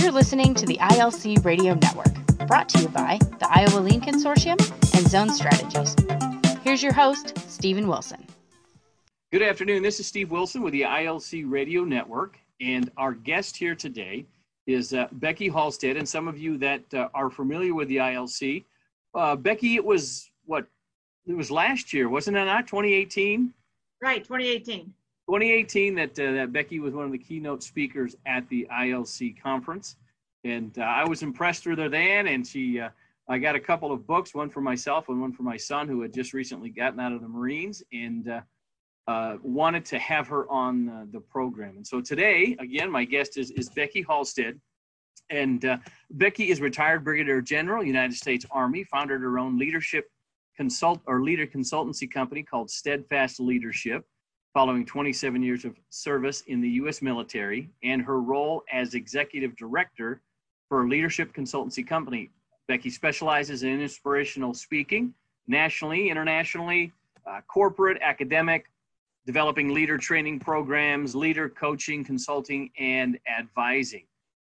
You're listening to the ILC Radio Network, brought to you by the Iowa Lean Consortium and Zone Strategies. Here's your host, Stephen Wilson. Good afternoon. This is Steve Wilson with the ILC Radio Network, and our guest here today is uh, Becky Halstead. And some of you that uh, are familiar with the ILC, uh, Becky, it was what? It was last year, wasn't it not? 2018? Right, 2018. 2018 that, uh, that Becky was one of the keynote speakers at the ILC conference. And uh, I was impressed with her then. And she, uh, I got a couple of books, one for myself and one for my son who had just recently gotten out of the Marines and uh, uh, wanted to have her on uh, the program. And so today, again, my guest is, is Becky Halstead. And Becky is retired Brigadier General, United States Army, founded her own leadership consult or leader consultancy company called Steadfast Leadership following 27 years of service in the U.S. military and her role as executive director for a leadership consultancy company. Becky specializes in inspirational speaking, nationally, internationally, uh, corporate, academic, developing leader training programs, leader coaching, consulting, and advising.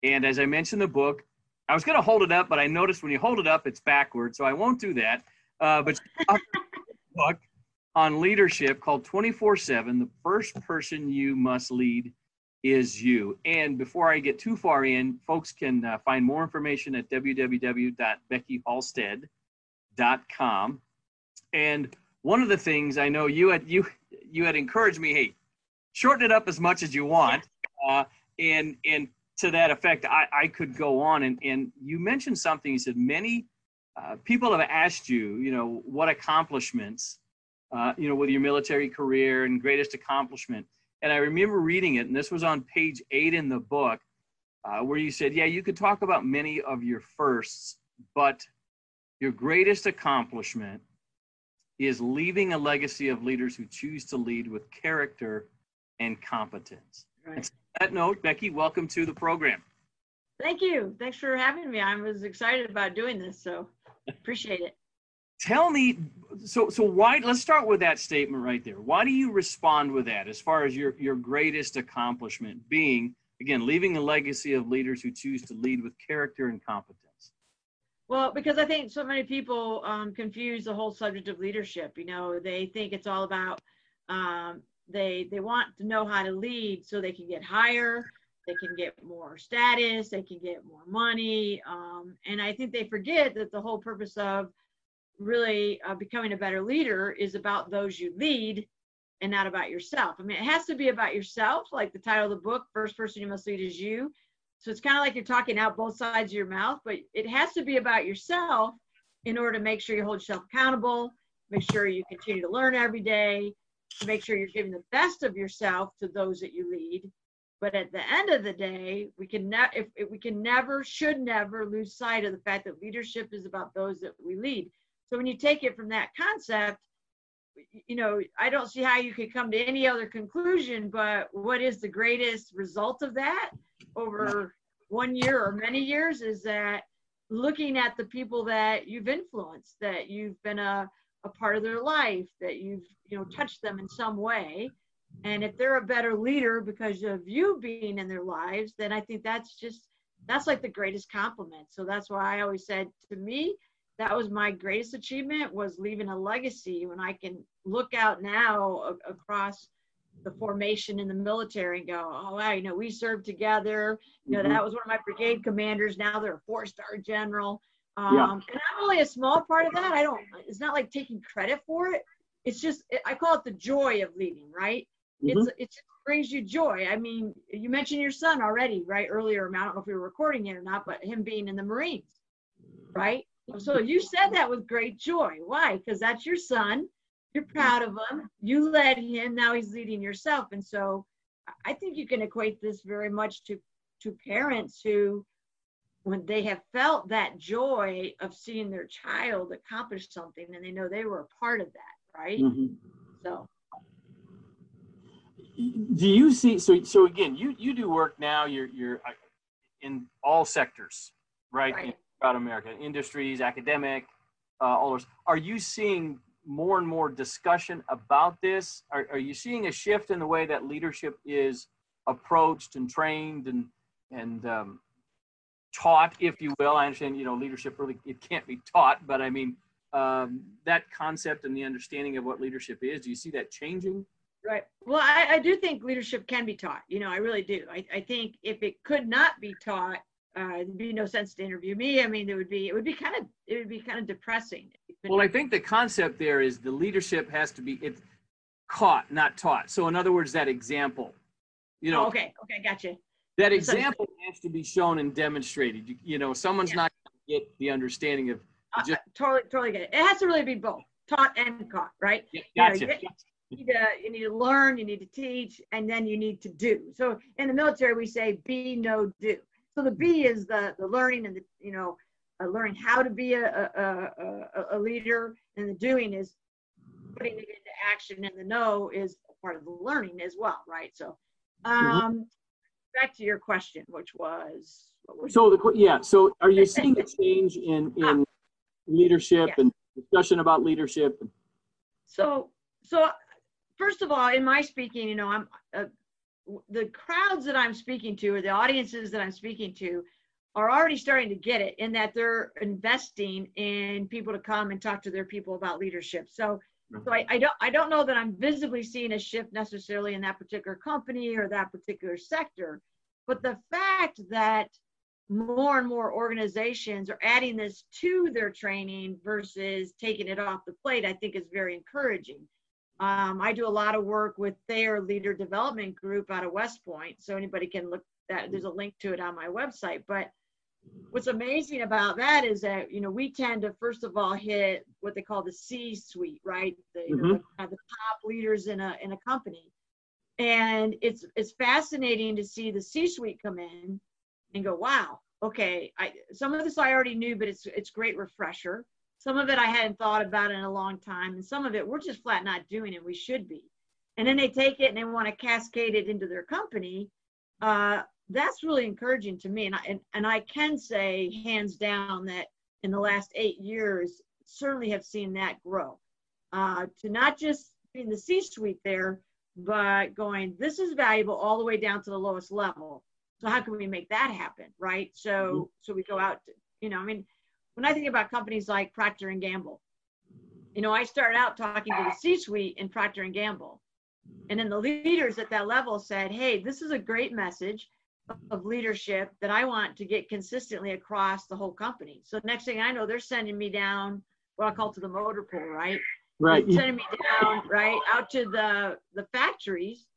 And as I mentioned the book, I was going to hold it up, but I noticed when you hold it up, it's backwards, so I won't do that. Uh, but book on leadership called 24 7 The First Person You Must Lead is You. And before I get too far in, folks can uh, find more information at www.beckyhalstead.com. And one of the things I know you had you you had encouraged me, hey, shorten it up as much as you want. Uh, and and to that effect, I, I could go on. And, and you mentioned something. You said many uh, people have asked you, you know, what accomplishments uh, you know, with your military career and greatest accomplishment. And I remember reading it, and this was on page eight in the book, uh, where you said, yeah, you could talk about many of your firsts, but your greatest accomplishment is leaving a legacy of leaders who choose to lead with character and competence. Right. So that note, Becky, welcome to the program. Thank you. Thanks for having me. I was excited about doing this, so appreciate it tell me so so why let's start with that statement right there. Why do you respond with that as far as your your greatest accomplishment being again leaving a legacy of leaders who choose to lead with character and competence? Well because i think so many people um, confuse the whole subject of leadership. You know they think it's all about um, they they want to know how to lead so they can get higher they can get more status they can get more money um, and i think they forget that the whole purpose of really uh, becoming a better leader is about those you lead and not about yourself. I mean, it has to be about yourself, like the title of the book, First Person You Must Lead is You. So it's kind of like you're talking out both sides of your mouth, but it has to be about yourself in order to make sure you hold yourself accountable, make sure you continue to learn every day, to make sure you're giving the best of yourself to those that you lead. But at the end of the day, we can ne- if, if we can never, should never lose sight of the fact that leadership is about those that we lead. So when you take it from that concept, you know, I don't see how you could come to any other conclusion, but what is the greatest result of that over one year or many years is that looking at the people that you've influenced, that you've been a, a part of their life, that you've, you know, touched them in some way. And if they're a better leader because of you being in their lives, then I think that's just, that's like the greatest compliment. So that's why I always said to me, that was my greatest achievement was leaving a legacy when i can look out now across the formation in the military and go oh wow you know we served together. You know mm-hmm. that was one of my brigade commanders. Now they're a four star general um, yeah. and i'm only a small part of that. I don't it's not like taking credit for it. It's just i call it the joy of leading right? Mm-hmm. it's it brings you joy. I mean you mentioned your son already right earlier. I don't know if we were recording it or not but him being in the marines right so you said that with great joy. Why? Because that's your son. You're proud of him. You led him. Now he's leading yourself. And so I think you can equate this very much to to parents who when they have felt that joy of seeing their child accomplish something and they know they were a part of that, right? Mm-hmm. So do you see so so again you you do work now you're you're uh, in all sectors right, right throughout America, industries, academic, uh, all those. Are you seeing more and more discussion about this? Are, are you seeing a shift in the way that leadership is approached and trained and and um, taught, if you will. I understand, you know, leadership really it can't be taught, but I mean um, that concept and the understanding of what leadership is. Do you see that changing? Right. Well, I, I do think leadership can be taught. You know, I really do. I, I think if it could not be taught, uh, there'd be no sense to interview me. I mean, it would be it would be kind of it would be kind of depressing. Well, I think the concept there is the leadership has to be it's caught, not taught. So, in other words, that example, you know. Oh, okay. Okay. Gotcha. That example has to be shown and demonstrated. You, you know, someone's yeah. not going to get the understanding of. Uh, just, uh, totally, totally get it. It has to really be both taught and caught, right? Yeah, gotcha. You, know, you, need to, you need to learn, you need to teach, and then you need to do. So in the military, we say be, know, do. So the B is the the learning and the you know uh, learning how to be a, a, a, a leader, and the doing is putting it into action, and the know is part of the learning as well, right? So, mm-hmm. um, back to your question, which was, was so the yeah. So are you seeing a change in in ah, leadership yes. and discussion about leadership? So so first of all, in my speaking, you know, I'm uh, the crowds that I'm speaking to or the audiences that I'm speaking to are already starting to get it in that they're investing in people to come and talk to their people about leadership. So so I, I don't I don't know that I'm visibly seeing a shift necessarily in that particular company or that particular sector, but the fact that more and more organizations are adding this to their training versus taking it off the plate, I think is very encouraging. Um, I do a lot of work with their leader development group out of West Point. So anybody can look that there's a link to it on my website. But what's amazing about that is that, you know, we tend to first of all hit what they call the C suite, right? The, mm-hmm. know, the, the top leaders in a in a company. And it's it's fascinating to see the C suite come in and go, wow, okay, I some of this I already knew, but it's it's great refresher. Some of it I hadn't thought about in a long time, and some of it we're just flat not doing it. We should be. And then they take it and they want to cascade it into their company. Uh, that's really encouraging to me. And I, and, and I can say hands down that in the last eight years, certainly have seen that grow. Uh, to not just in the C-suite there, but going, this is valuable all the way down to the lowest level. So how can we make that happen, right? So mm-hmm. so we go out, to, you know, I mean, when I think about companies like Procter and Gamble, you know, I started out talking to the C-suite in Procter and Gamble, and then the leaders at that level said, "Hey, this is a great message of leadership that I want to get consistently across the whole company." So next thing I know, they're sending me down what I call to the motor pool, right? Right. They're sending me down right out to the the factories,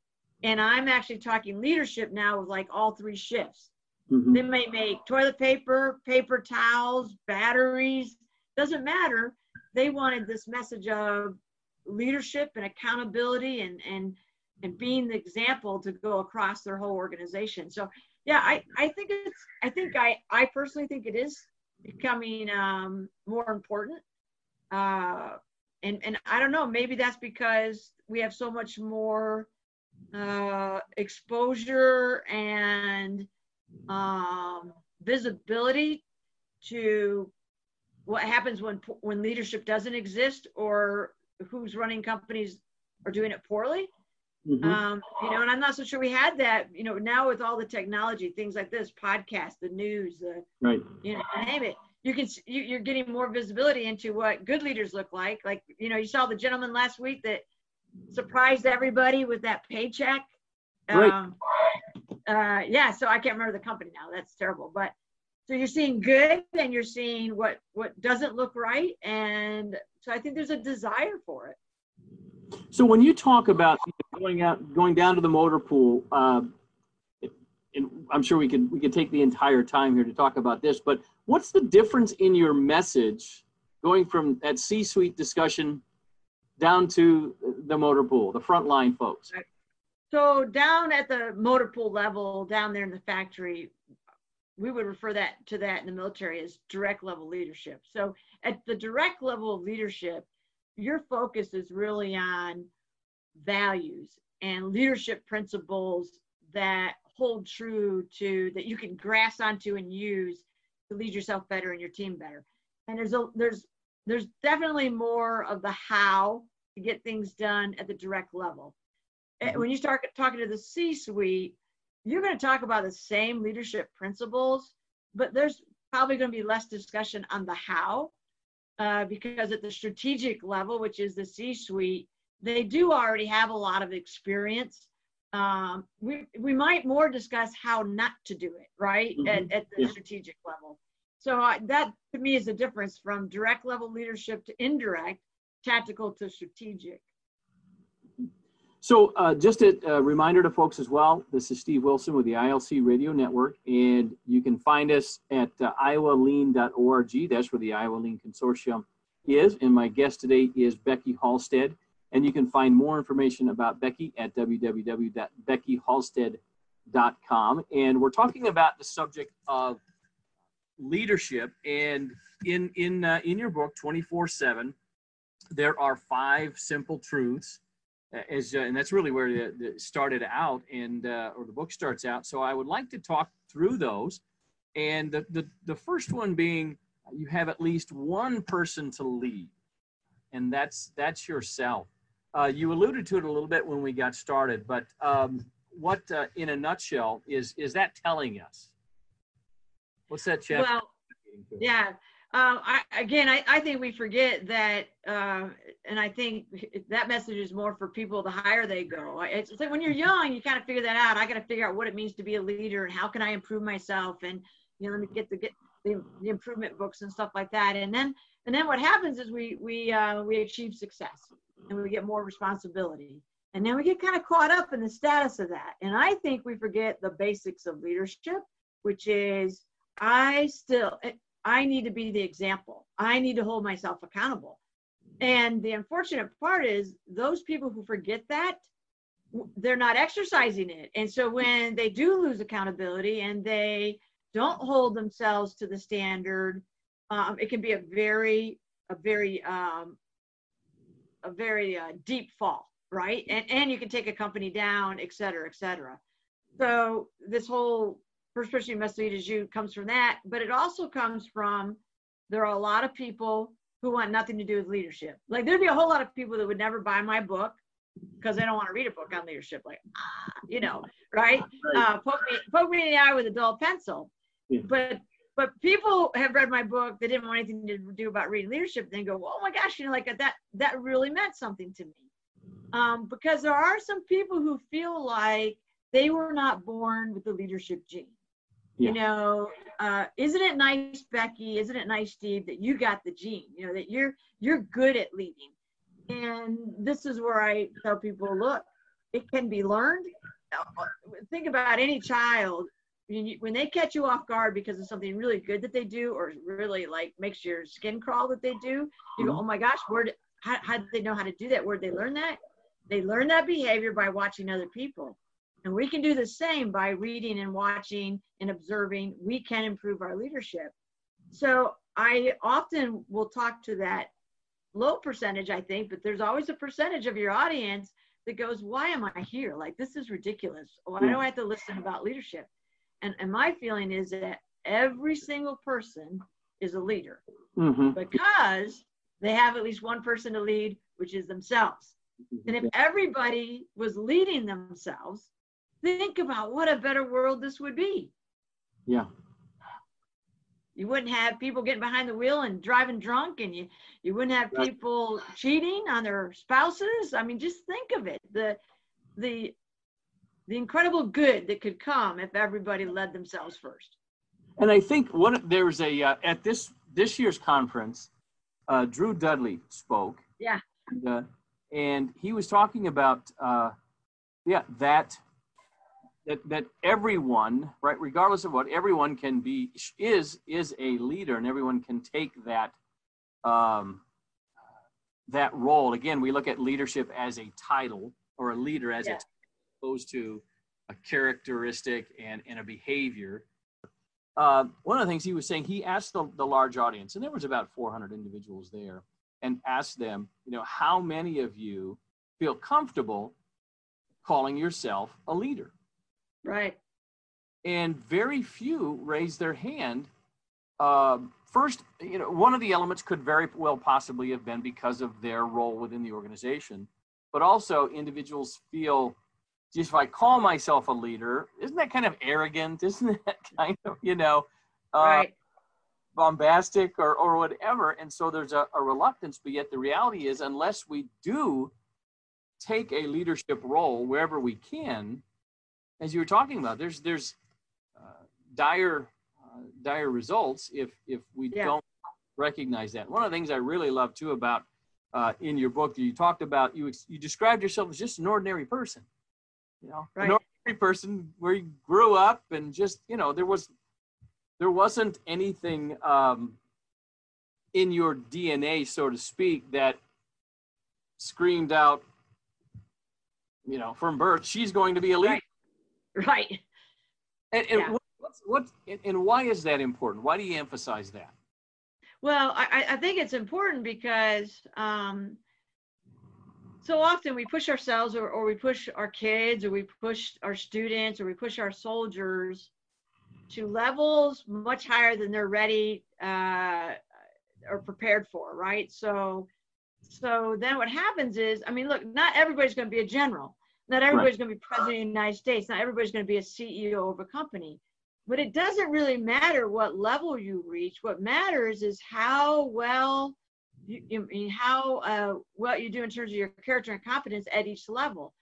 and I'm actually talking leadership now with like all three shifts. Mm-hmm. They may make toilet paper, paper towels, batteries, doesn't matter. They wanted this message of leadership and accountability and and and being the example to go across their whole organization. So yeah, I, I think it's I think I, I personally think it is becoming um, more important. Uh, and and I don't know, maybe that's because we have so much more uh, exposure and um, visibility to what happens when when leadership doesn't exist or who's running companies are doing it poorly. Mm-hmm. Um, you know, and I'm not so sure we had that. You know, now with all the technology, things like this, podcast, the news, the right, you know, name it. You can you, you're getting more visibility into what good leaders look like. Like you know, you saw the gentleman last week that surprised everybody with that paycheck. Right. Um, uh, yeah, so I can't remember the company now. That's terrible. But so you're seeing good and you're seeing what what doesn't look right, and so I think there's a desire for it. So when you talk about going out, going down to the motor pool, uh, and I'm sure we could we could take the entire time here to talk about this, but what's the difference in your message going from that C-suite discussion down to the motor pool, the frontline folks? Right. So down at the motor pool level, down there in the factory, we would refer that to that in the military as direct level leadership. So at the direct level of leadership, your focus is really on values and leadership principles that hold true to that you can grasp onto and use to lead yourself better and your team better. And there's a there's there's definitely more of the how to get things done at the direct level. Mm-hmm. when you start talking to the C suite, you're going to talk about the same leadership principles, but there's probably going to be less discussion on the how uh, because at the strategic level, which is the C-suite, they do already have a lot of experience. Um, we we might more discuss how not to do it, right, mm-hmm. at, at the yeah. strategic level. So uh, that to me is a difference from direct level leadership to indirect, tactical to strategic. So uh, just a, a, reminder to folks as well, this is Steve Wilson with the ILC Radio Network, and you can find us at uh, iowalean.org. That's where the Iowa Lean Consortium is, and my guest today is Becky Halstead. And you can find more information about Becky at www.beckyhalstead.com. And we're talking about the subject of leadership. And in in uh, in your book, 24/7, there are five simple truths. As uh, and that's really where it started out, and uh, or the book starts out. So I would like to talk through those. And the, the the first one being you have at least one person to lead, and that's that's yourself. Uh, you alluded to it a little bit when we got started, but um, what, uh, in a nutshell, is is that telling us? What's that, Jeff? Well, yeah. Um, I, again, I, I think we forget that, uh, and I think that message is more for people the higher they go. It's, it's like when you're young, you kind of figure that out. I got to figure out what it means to be a leader and how can I improve myself, and you know, let me get the get the, the improvement books and stuff like that. And then and then what happens is we we uh, we achieve success and we get more responsibility. And then we get kind of caught up in the status of that. And I think we forget the basics of leadership, which is I still, I need to be the example. I need to hold myself accountable. And the unfortunate part is those people who forget that, they're not exercising it. And so when they do lose accountability and they don't hold themselves to the standard, um, it can be a very, a very um, a very uh, deep fall, right? And and you can take a company down, et cetera, et cetera. So this whole first person you must lead is you comes from that, but it also comes from there are a lot of people who want nothing to do with leadership. Like there'd be a whole lot of people that would never buy my book because they don't want to read a book on leadership. Like, ah, you know, right? Uh, poke me, poke me in the eye with a dull pencil. Yeah. But but people have read my book they didn't want anything to do about reading leadership then go oh my gosh you know like that that really meant something to me um, because there are some people who feel like they were not born with the leadership gene yeah. you know uh, isn't it nice becky isn't it nice steve that you got the gene you know that you're you're good at leading? And this is where i tell people look it can be learned. Think about any child when they catch you off guard because of something really good that they do or really like makes your skin crawl that they do you go mm-hmm. oh my gosh where did, how, how did they know how to do that? Where did they learn that? They learn that behavior by watching other people and we can do the same by reading and watching and observing. We can improve our leadership. So i often will talk to that low percentage i think but there's always a percentage of your audience that goes why am i here? Like this is ridiculous. Why do i have to listen about leadership? And, and my feeling is that every single person is a leader mm-hmm. because they have at least one person to lead, which is themselves. And if everybody was leading themselves, think about what a better world this would be. Yeah. You wouldn't have people getting behind the wheel and driving drunk, and you you wouldn't have people cheating on their spouses. I mean, just think of it. The the the incredible good that could come if everybody led themselves first. And I think one there was a uh, at this this year's conference, uh, Drew Dudley spoke. Yeah. And, uh, and he was talking about uh, yeah that that that everyone right regardless of what everyone can be is is a leader and everyone can take that um, that role again we look at leadership as a title or a leader as yeah. a opposed to a characteristic and, and a behavior. Uh, one of the things he was saying, he asked the, the large audience, and there was about 400 individuals there, and asked them, you know, how many of you feel comfortable calling yourself a leader? Right. And very few raise their hand. Uh, first, you know, one of the elements could very well possibly have been because of their role within the organization, but also individuals feel just if I call myself a leader, isn't that kind of arrogant? Isn't that kind of, you know, uh, right. bombastic or, or whatever. And so there's a, a reluctance, but yet the reality is, unless we do take a leadership role wherever we can, as you were talking about, there's there's uh, dire uh, dire results if if we Yeah. don't recognize that. One of the things I really love too about uh, in your book, you talked about you you described yourself as just an ordinary person, you know, Right. an ordinary person where you grew up and just you know there was there wasn't anything um, in your DNA, so to speak, that screamed out, you know, from birth, she's going to be a leader. Right. Right. And, and Yeah. what, what's what and- why is that important? Why do you emphasize that? Well, I, I- I think it's important because um, so often we push ourselves or, or we push our kids or we push our students or we push our soldiers to levels much higher than they're ready uh, or prepared for, right? So, so then what happens is, I mean, look, not everybody's going to be a general. Not everybody's going to be president of the United States. Not everybody's going to be a CEO of a company but it doesn't really matter what level you reach. What matters is how well you, you mean, how uh, what you do in terms of your character and competence at each level.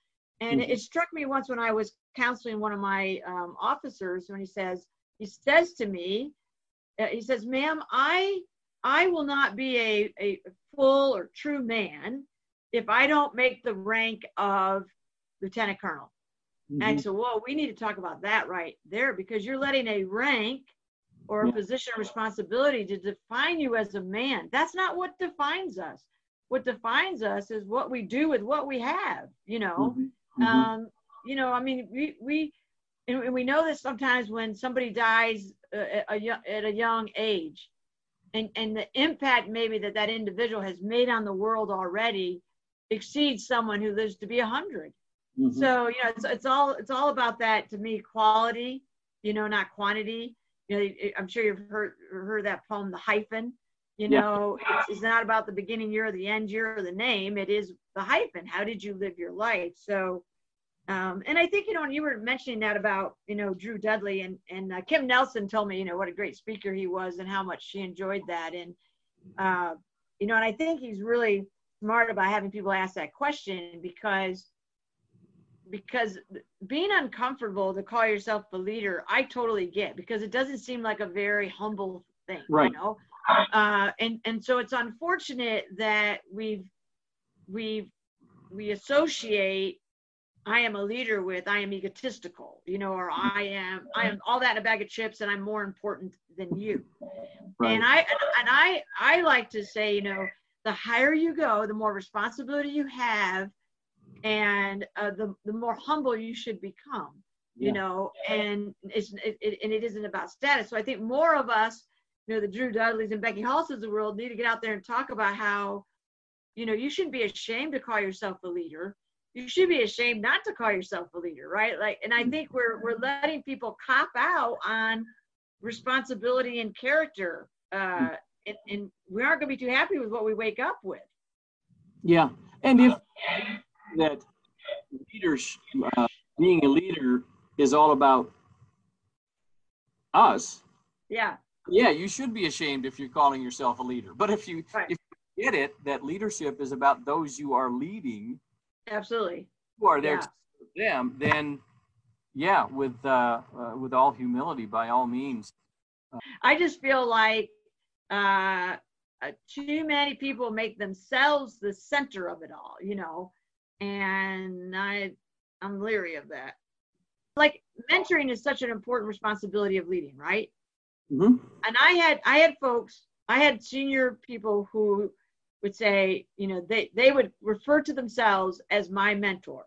And Mhm. it struck me once when I was counseling one of my um, officers when he says he says to me, uh, he says, "Ma'am, I I will not be a a full or true man if I don't make the rank of lieutenant colonel. Mm-hmm. And so, whoa, we need to talk about that right there because you're letting a rank or a yeah. position of responsibility to define you as a man. That's not what defines us. What defines us is what we do with what we have, you know. Mm-hmm. Mm-hmm. Um, you know, I mean, we, we and we know this sometimes when somebody dies uh, at a, at a young age and, and the impact maybe that that individual has made on the world already exceeds someone who lives to be 100 Mm-hmm. So you know, it's, it's all it's all about that to me, quality. You know, not quantity. You know, I'm sure you've heard heard that poem, the hyphen. You know, yeah. it's, it's, not about the beginning year or the end year or the name. It is the hyphen. How did you live your life? So, um, and I think you know, when you were mentioning that about you know Drew Dudley and and uh, Kim Nelson told me you know what a great speaker he was and how much she enjoyed that and uh, you know, and I think he's really smart about having people ask that question because because being uncomfortable to call yourself a leader, I totally get because it doesn't seem like a very humble thing, Right. you know. Uh, and and so it's unfortunate that we've we've we associate I am a leader with I am egotistical, you know, or I am I am all that in a bag of chips and I'm more important than you. Right. And I and I I like to say, you know, the higher you go, the more responsibility you have, and uh, the the more humble you should become. You Yeah. know, and it's it, it, and it isn't about status. So I think more of us, you know, the Drew Dudleys and Becky Halls of the world need to get out there and talk about how, you know, you shouldn't be ashamed to call yourself a leader. You should be ashamed not to call yourself a leader, right? Like, and I think we're we're letting people cop out on responsibility and character. Uh, and, and we aren't going to be too happy with what we wake up with. Yeah, and if that leaders uh, being a leader is all about us, Yeah, yeah, you should be ashamed if you're calling yourself a leader. But if you Right. if you get it that leadership is about those you are leading, absolutely. who are there Yeah. to serve them, then yeah, with uh, uh, with all humility, by all means. I just feel like uh, uh, too many people make themselves the center of it all, you know, and I I'm leery of that. Like mentoring is such an important responsibility of leading, right? Mhm. and I had I had folks, I had senior people who would say, you know, they they would refer to themselves as my mentor.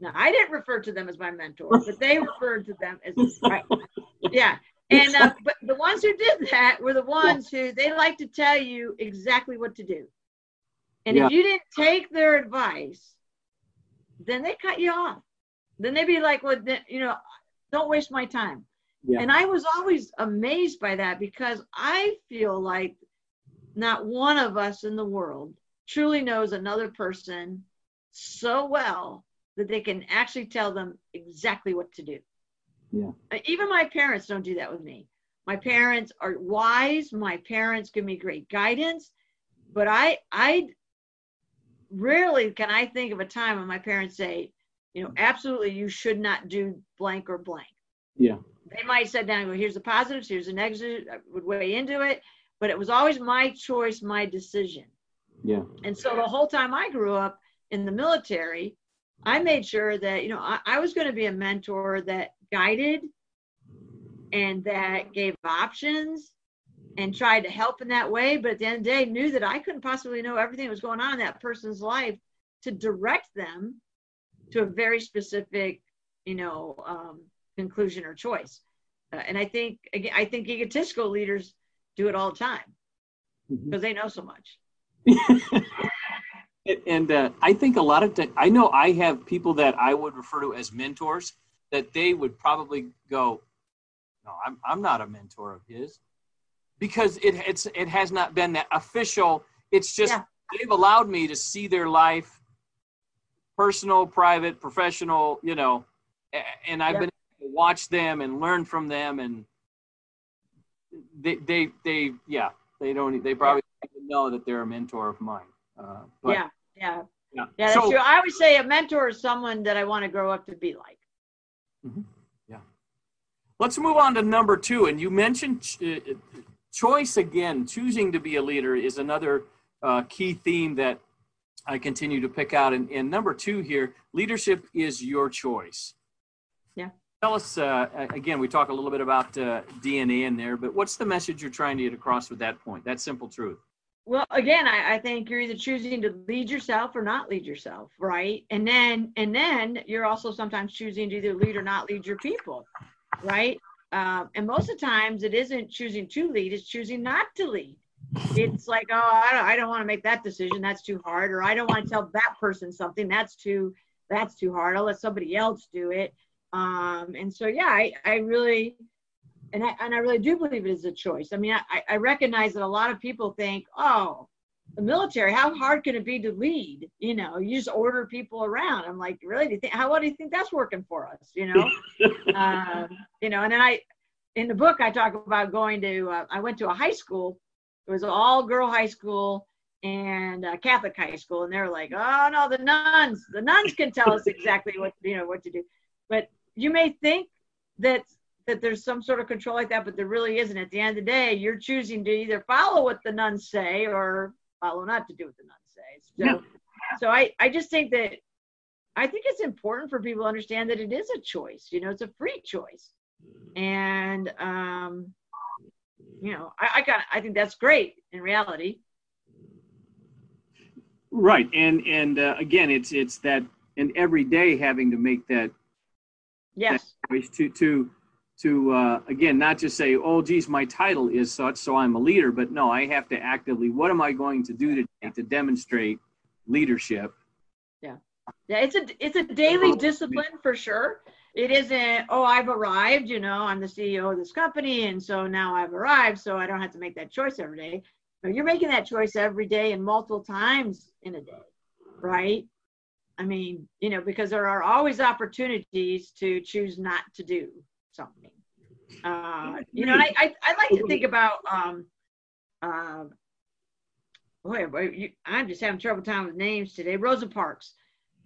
Now I didn't refer to them as my mentor, but they referred to them as right. Yeah. And uh, but the ones who did that were the ones who they like to tell you exactly what to do. And Yeah. if you didn't take their advice, then they cut you off. Then they'd be like, well, then, you know, don't waste my time. Yeah. And I was always amazed by that because I feel like not one of us in the world truly knows another person so well that they can actually tell them exactly what to do. Yeah. Uh, Even my parents don't do that with me. My parents are wise. My parents give me great guidance. But I, I rarely can I think of a time when my parents say, you know, absolutely you should not do blank or blank. Yeah. They might sit down and go, here's the positives, here's the negatives. I would weigh into it, but it was always my choice, my decision. Yeah. And so the whole time I grew up in the military, I made sure that, you know, I, I was going to be a mentor that guided and that gave options and tried to help in that way. But at the end of the day, knew that I couldn't possibly know everything that was going on in that person's life to direct them to a very specific, you know, um, conclusion or choice. Uh, and I think again, I think egotistical leaders do it all the time because Mhm. they know so much. and uh, I think a lot of t- I know I have people that I would refer to as mentors that they would probably go, no, I'm I'm not a mentor of his because it it's it has not been that official. It's just Yeah. they've allowed me to see their life, personal, private, professional, you know, and I've Yeah. been able to watch them and learn from them and they they they yeah they don't they probably don't even know that they're a mentor of mine. Uh, but, yeah, yeah, yeah. yeah. That's So- true. I always say a mentor is someone that I want to grow up to be like. Yeah. Let's move on to number two. And you mentioned uh, choice again. Choosing to be a leader is another uh, key theme that I continue to pick out. And, and number two here leadership is your choice. Yeah. Tell us, uh, again, we talk a little bit about uh, DNA in there, but what's the message you're trying to get across with that point? That simple truth. Well, again, I, I think you're either choosing to lead yourself or not lead yourself, right? And then and then you're also sometimes choosing to either lead or not lead your people, right? Um, and most of the times it isn't choosing to lead, it's choosing not to lead. It's like, oh, I don't, I don't want to make that decision. That's too hard. Or I don't want to tell that person something. That's too, that's too hard. I'll let somebody else do it. Um, and so, yeah, I, I really, and I, and I really do believe it is a choice. I mean, I, I recognize that a lot of people think, oh, the military, how hard can it be to lead? You know, you just order people around. I'm like, really? Do you think, how, what do you think that's working for us? You know, um, you know, and then I, in the book, I talk about going to, uh, I went to a high school. It was all girl high school and uh, Catholic high school. And they're like, oh no, the nuns, the nuns can tell us exactly what, you know, what to do. But you may think that that there's some sort of control like that, but there really isn't. At the end of the day, you're choosing to either follow what the nuns say or follow not to do what the nuns say. So, Yeah. so I, I just think that I think it's important for people to understand that it is a choice. You know, it's a free choice, and um, you know, I, I got, I think that's great in reality. Right. And, and uh, again, it's, it's that, and every day having to make that Yes. choice to to to uh, again not just say oh geez my title is such so i'm a leader but no i have to actively what am i going to do today to demonstrate leadership Yeah, it's a it's a daily discipline for sure. It isn't, oh, I've arrived, you know, I'm the CEO of this company, and so now I've arrived, so I don't have to make that choice every day. No, you're making that choice every day and multiple times in a day, right? I mean, you know, because there are always opportunities to choose not to do something. Uh, you know, I, I, I like to think about um uh, boy, boy you, I'm just having trouble time with names today. Rosa Parks.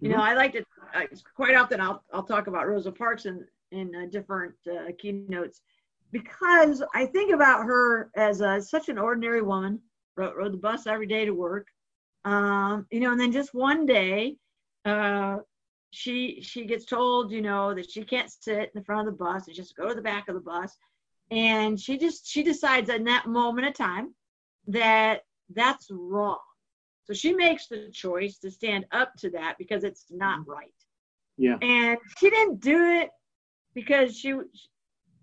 You know, I like to uh, quite often. I'll I'll talk about Rosa Parks in in uh, different uh, keynotes because I think about her as a, such an ordinary woman. Rode, rode the bus every day to work. Um, you know, and then just one day, uh, she she gets told, you know, that she can't sit in the front of the bus and just go to the back of the bus, and she just she decides in that moment of time that that's wrong. So she makes the choice to stand up to that because it's not right. yeah And she didn't do it because she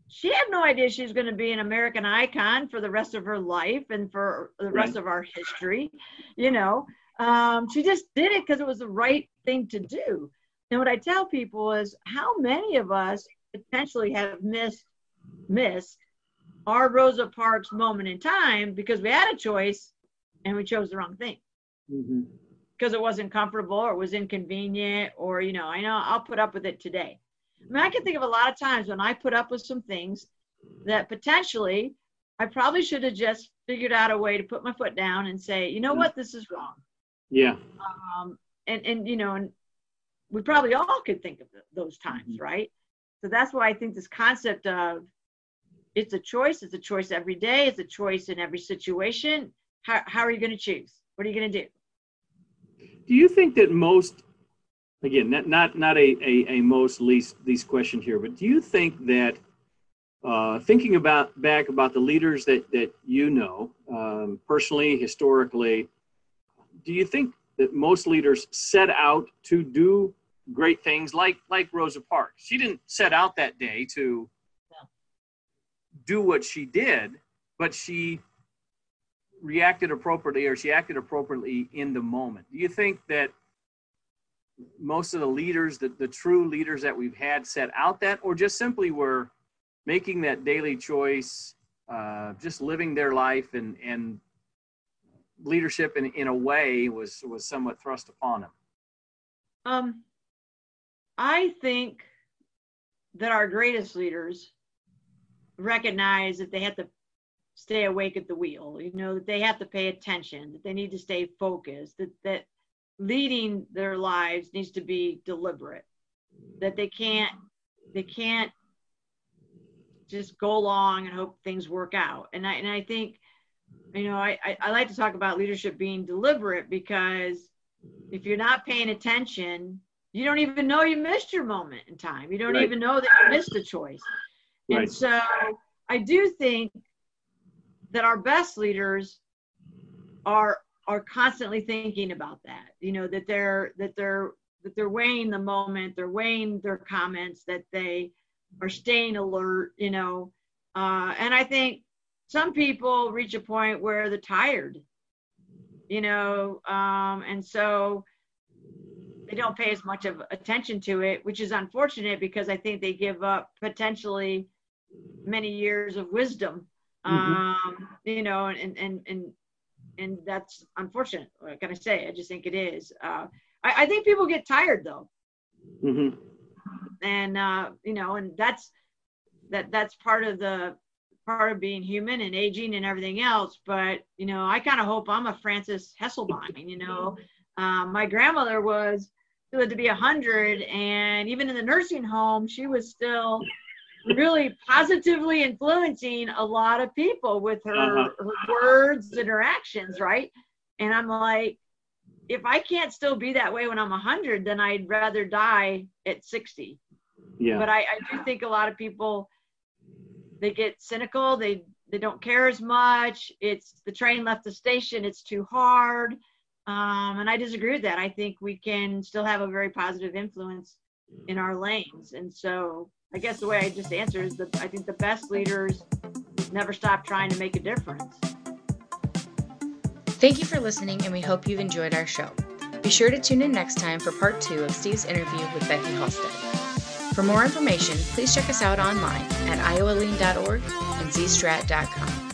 she had no idea she was going to be an American icon for the rest of her life and for the rest Right. of our history. You know, um, she just did it because it was the right thing to do. And what I tell people is how many of us potentially have missed missed our Rosa Parks moment in time because we had a choice and we chose the wrong thing Mhm. because it wasn't comfortable or it was inconvenient or you know i know i'll put up with it today i mean i can think of a lot of times when i put up with some things that potentially I probably should have just figured out a way to put my foot down and say, you know what, this is wrong. Yeah. Um, and and you know, and we probably all could think of those times, Mm-hmm. right? So that's why I think this concept of it's a choice. It's a choice every day. It's a choice in every situation. How how are you going to choose? What are you going to do? Do you think that most, again, not not not a a, a most least least question here, but do you think that uh, thinking about back about the leaders that that you know um, personally, historically, do you think that most leaders set out to do great things like like Rosa Parks? She didn't set out that day to do what she did, but she reacted appropriately or she acted appropriately in the moment. Do you think that most of the leaders, the, the true leaders that we've had set out that, or just simply were making that daily choice, uh, just living their life and, and leadership in, in a way was, was somewhat thrust upon them? Um, I think that our greatest leaders recognize that they have to stay awake at the wheel, you know, that they have to pay attention, that they need to stay focused, that, that leading their lives needs to be deliberate, that they can't, they can't just go along and hope things work out. And I, and I think, you know, I, I, I like to talk about leadership being deliberate because if you're not paying attention, you don't even know you missed your moment in time. You don't Right. even know that you missed a choice. Right. And so I do think that our best leaders are are constantly thinking about that. You know, that they're that they're that they're weighing the moment, they're weighing their comments, that they are staying alert, you know. Uh, and I think some people reach a point where they're tired, you know, um, and so they don't pay as much of attention to it, which is unfortunate because I think they give up potentially many years of wisdom. Mhm. Um, you know, and and and and that's unfortunate. What can I say? I just think it is. Uh, I, I think people get tired though Mm-hmm. and uh, you know, and that's that that's part of the part of being human and aging and everything else. But you know, I kind of hope I'm a Frances Hesselbein. You know, um, my grandmother was lived to be a hundred, and even in the nursing home, she was still really positively influencing a lot of people with her, Uh-huh. her words and her actions, right? And I'm like, if I can't still be that way when I'm 100, then I'd rather die at 60. Yeah. But I, I do think a lot of people they get cynical. They they don't care as much. It's the train left the station. It's too hard. Um, and I disagree with that. I think we can still have a very positive influence in our lanes. And so I guess the way I just answer is that I think the best leaders never stop trying to make a difference. Thank you for listening, and we hope you've enjoyed our show. Be sure to tune in next time for part two of Steve's interview with Becky Halstead. For more information, please check us out online at iowalean.org and zstrat.com.